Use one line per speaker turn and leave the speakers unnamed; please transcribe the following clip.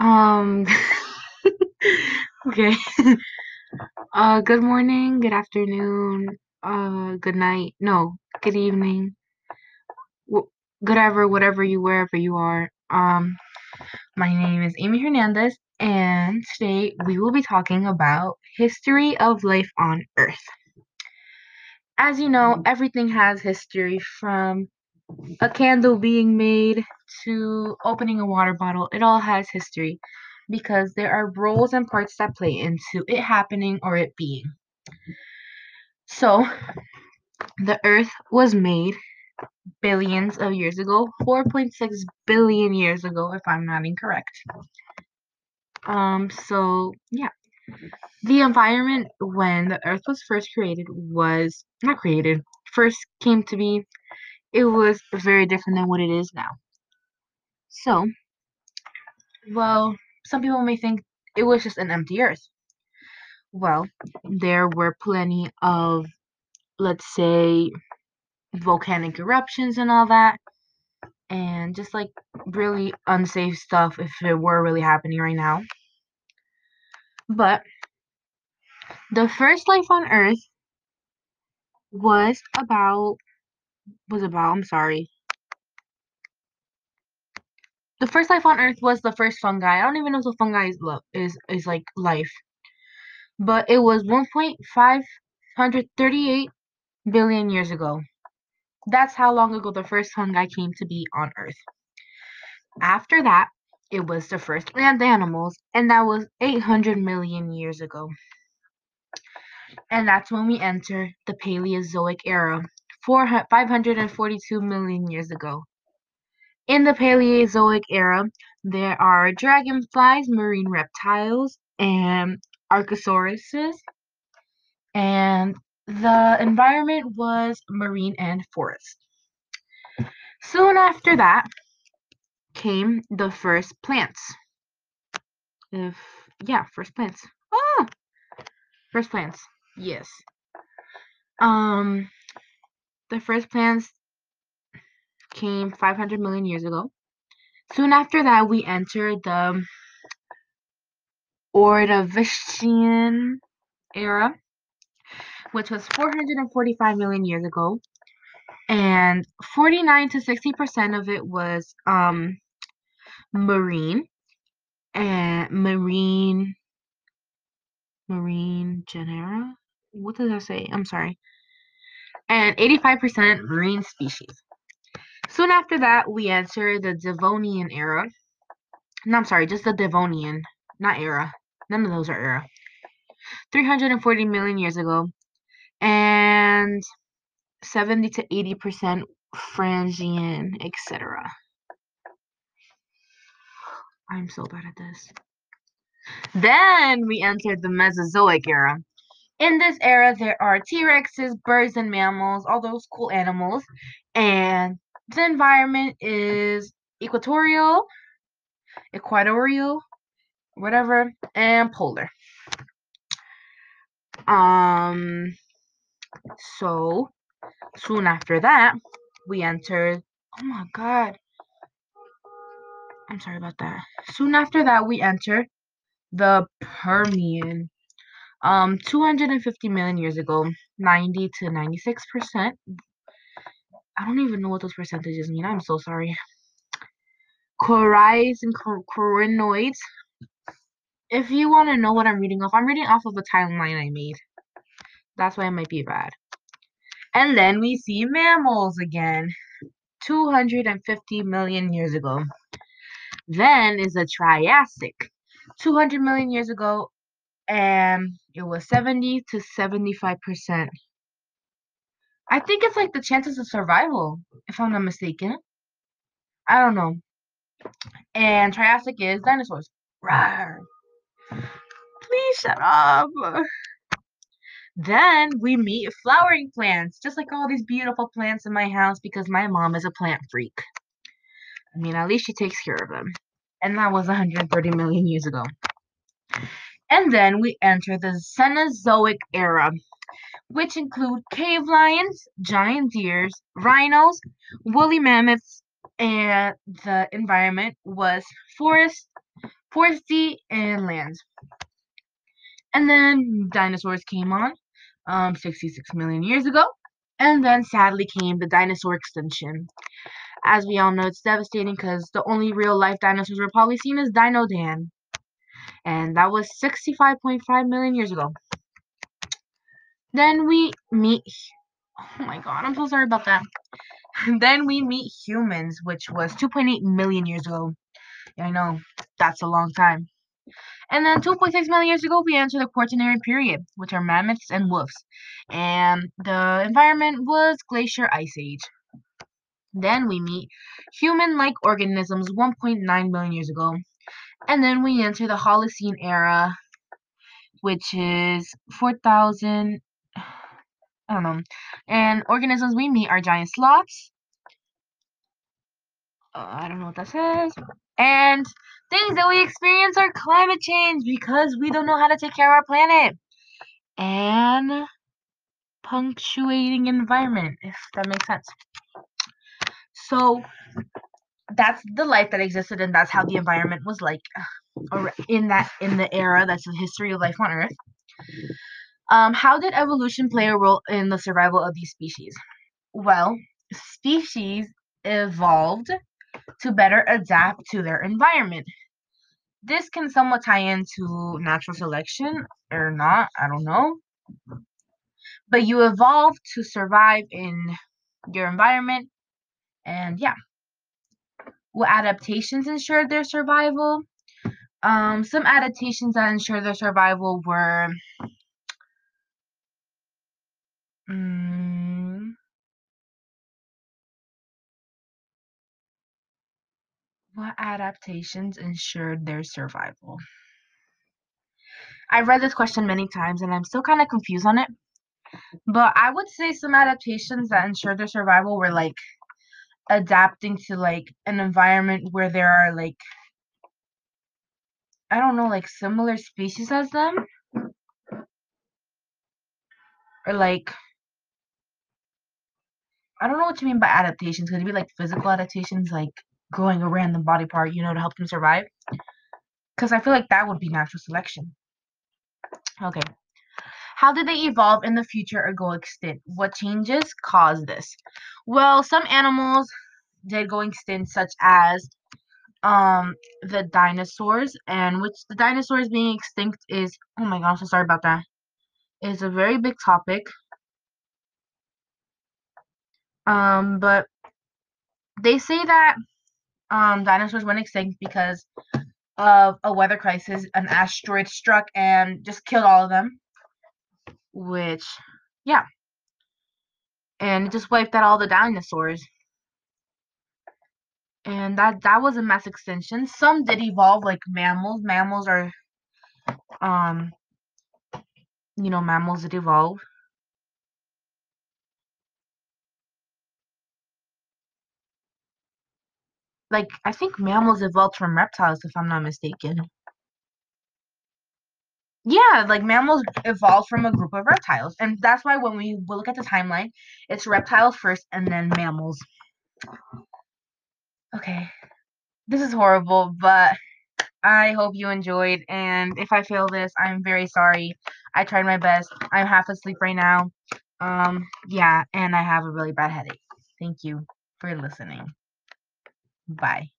Um, okay. Uh, good morning, good afternoon, uh, good night. No, good evening. Wh- Whatever, whatever you, wherever you are. Um, my name is Amy Hernandez, and today we will be talking about history of life on Earth. As you know, everything has history from a candle being made to opening a water bottle. It all has history because there are roles and parts that play into it happening or it being. So, the Earth was made billions of years ago, 4.6 billion years ago, if I'm not incorrect. Um, so yeah, the environment when the Earth was first created was not created, first came to be, it was very different than what it is now. So, well, some people may think it was just an empty Earth. Well, there were plenty of, let's say, volcanic eruptions and all that, and just like really unsafe stuff if it were really happening right now. But the first life on Earth was about was about I'm sorry. The first life on Earth was the first fungi. I don't even know if the fungi is is is like life, but it was 1.538 billion years ago. That's how long ago the first fungi came to be on Earth. After that, it was the first land animals, and that was 800 million years ago. And that's when we enter the Paleozoic era, 542 million years ago. In the Paleozoic era, there are dragonflies, marine reptiles, and archosauruses. And the environment was marine and forest. Soon after that came the first plants. If yeah, first plants. Ah, first plants. Yes. Um, the first plants came 500 million years ago. Soon after that, we entered the Ordovician era, which was 445 million years ago, and 49 to 60 percent of it was um marine and marine marine genera. What does that say? I'm sorry. And 85% marine species. Soon after that, we enter the Devonian era. No, I'm sorry, just the Devonian, not era. None of those are era. 340 million years ago. And 70 to 80% Frangian, etc. I'm so bad at this. Then we entered the Mesozoic era. In this era, there are T Rexes, birds, and mammals, all those cool animals. And the environment is equatorial, equatorial, whatever, and polar. Um, so soon after that, we entered. Oh my god. I'm sorry about that. Soon after that, we enter the Permian. Um, 250 million years ago, 90 to 96 percent. I don't even know what those percentages mean. I'm so sorry. Corides and corinoids. If you want to know what I'm reading off, I'm reading off of a timeline I made. That's why it might be bad. And then we see mammals again. 250 million years ago. Then is the Triassic. 200 million years ago, and it was 70 to 75%. I think it's like the chances of survival, if I'm not mistaken. I don't know. And Triassic is dinosaurs. Rawr. Please shut up. Then we meet flowering plants, just like all these beautiful plants in my house because my mom is a plant freak. I mean, at least she takes care of them. And that was 130 million years ago. And then we enter the Cenozoic era, which include cave lions, giant deers, rhinos, woolly mammoths, and the environment was forest, foresty, and lands. And then dinosaurs came on um, 66 million years ago. And then sadly came the dinosaur extinction. As we all know, it's devastating because the only real life dinosaurs we're probably seen is Dino Dan. And that was 65.5 million years ago. Then we meet. Oh my god, I'm so sorry about that. then we meet humans, which was 2.8 million years ago. Yeah, I know, that's a long time. And then 2.6 million years ago, we entered the Quaternary period, which are mammoths and wolves. And the environment was Glacier Ice Age. Then we meet human-like organisms 1.9 million years ago. And then we enter the Holocene era, which is 4,000, I don't know. And organisms we meet are giant sloths. Uh, I don't know what that says. And things that we experience are climate change because we don't know how to take care of our planet. And punctuating environment, if that makes sense. So that's the life that existed and that's how the environment was like or in that in the era that's the history of life on earth. Um, how did evolution play a role in the survival of these species? Well species evolved to better adapt to their environment. This can somewhat tie into natural selection or not i don't know. But you evolve to survive in your environment and yeah what adaptations ensured their survival? Um, some adaptations that ensured their survival were um, what adaptations ensured their survival? I've read this question many times and I'm still kind of confused on it. But I would say some adaptations that ensured their survival were like adapting to like an environment where there are like I don't know, like similar species as them. Or like I don't know what you mean by adaptations. Could it be like physical adaptations, like growing a random body part, you know, to help them survive? Because I feel like that would be natural selection. Okay. How did they evolve in the future or go extinct? What changes caused this? Well, some animals did go extinct, such as um the dinosaurs, and which the dinosaurs being extinct is oh my gosh, I'm sorry about that. Is a very big topic. Um, but they say that um dinosaurs went extinct because of a weather crisis. An asteroid struck and just killed all of them which yeah. And it just wiped out all the dinosaurs. And that that was a mass extinction. Some did evolve like mammals. Mammals are um you know mammals that evolve. Like i think mammals evolved from reptiles if i'm not mistaken yeah, like mammals evolved from a group of reptiles. And that's why when we look at the timeline, it's reptiles first and then mammals. Okay. This is horrible, but I hope you enjoyed. And if I fail this, I'm very sorry. I tried my best. I'm half asleep right now. Um, yeah, and I have a really bad headache. Thank you for listening. Bye.